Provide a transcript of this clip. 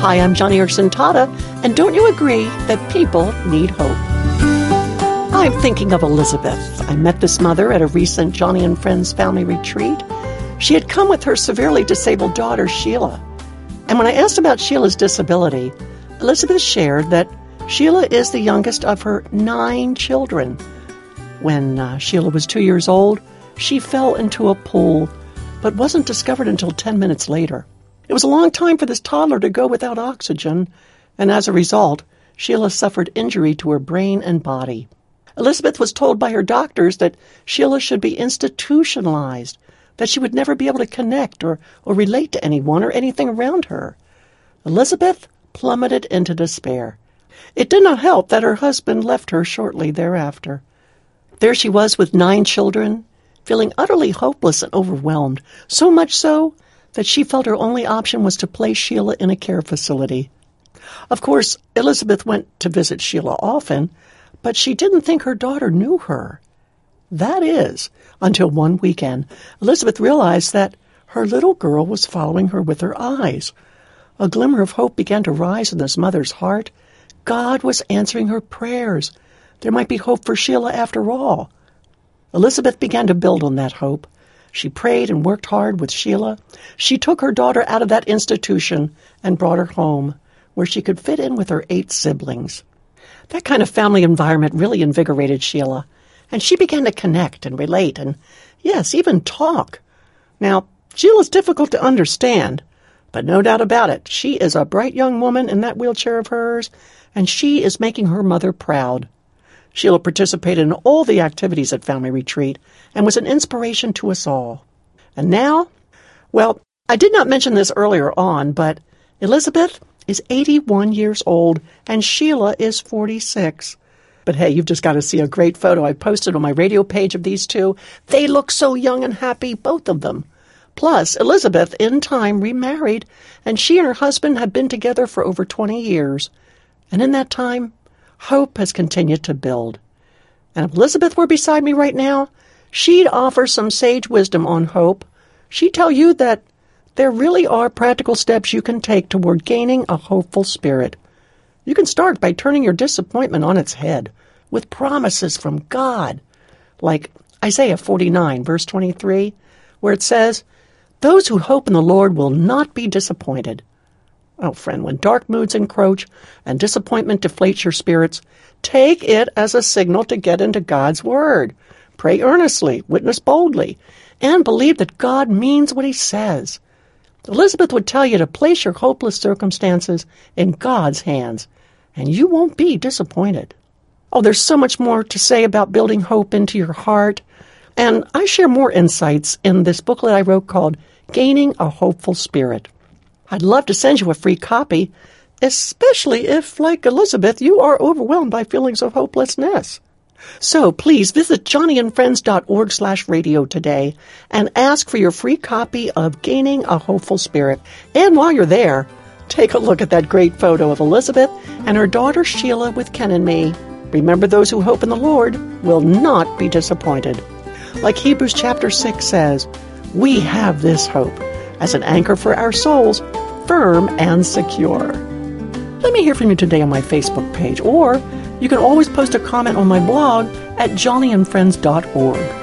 Hi, I'm Joni Eareckson Tada, and don't you agree that people need hope? I'm thinking of Elizabeth. I met this mother at a recent Joni and Friends family retreat. She had come with her severely disabled daughter, Sheila. And when I asked about Sheila's disability, Elizabeth shared that Sheila is the youngest of her nine children. When uh, Sheila was two years old, she fell into a pool, but wasn't discovered until 10 minutes later. It was a long time for this toddler to go without oxygen, and as a result, Sheila suffered injury to her brain and body. Elizabeth was told by her doctors that Sheila should be institutionalized that she would never be able to connect or, or relate to anyone or anything around her. Elizabeth plummeted into despair. It did not help that her husband left her shortly thereafter. There she was with nine children, feeling utterly hopeless and overwhelmed, so much so that she felt her only option was to place Sheila in a care facility. Of course, Elizabeth went to visit Sheila often, but she didn't think her daughter knew her. That is, until one weekend, Elizabeth realized that her little girl was following her with her eyes. A glimmer of hope began to rise in this mother's heart. God was answering her prayers. There might be hope for Sheila after all. Elizabeth began to build on that hope. She prayed and worked hard with Sheila. She took her daughter out of that institution and brought her home, where she could fit in with her eight siblings. That kind of family environment really invigorated Sheila and she began to connect and relate and, yes, even talk. Now, is difficult to understand, but no doubt about it, she is a bright young woman in that wheelchair of hers, and she is making her mother proud. Sheila participated in all the activities at Family Retreat and was an inspiration to us all. And now, well, I did not mention this earlier on, but Elizabeth is 81 years old and Sheila is 46. But hey, you've just got to see a great photo I posted on my radio page of these two. They look so young and happy, both of them. Plus, Elizabeth, in time, remarried, and she and her husband have been together for over 20 years. And in that time, hope has continued to build. And if Elizabeth were beside me right now, she'd offer some sage wisdom on hope. She'd tell you that there really are practical steps you can take toward gaining a hopeful spirit. You can start by turning your disappointment on its head with promises from God, like Isaiah 49, verse 23, where it says, Those who hope in the Lord will not be disappointed. Oh, friend, when dark moods encroach and disappointment deflates your spirits, take it as a signal to get into God's Word. Pray earnestly, witness boldly, and believe that God means what He says. Elizabeth would tell you to place your hopeless circumstances in God's hands, and you won't be disappointed. Oh, there's so much more to say about building hope into your heart, and I share more insights in this booklet I wrote called Gaining a Hopeful Spirit. I'd love to send you a free copy, especially if, like Elizabeth, you are overwhelmed by feelings of hopelessness. So please visit joniandfriends.org slash radio today and ask for your free copy of Gaining a Hopeful Spirit. And while you're there, take a look at that great photo of Elizabeth and her daughter Sheila with Ken and me. Remember those who hope in the Lord will not be disappointed. Like Hebrews chapter 6 says, we have this hope as an anchor for our souls, firm and secure. Let me hear from you today on my Facebook page or you can always post a comment on my blog at joniandfriends.org.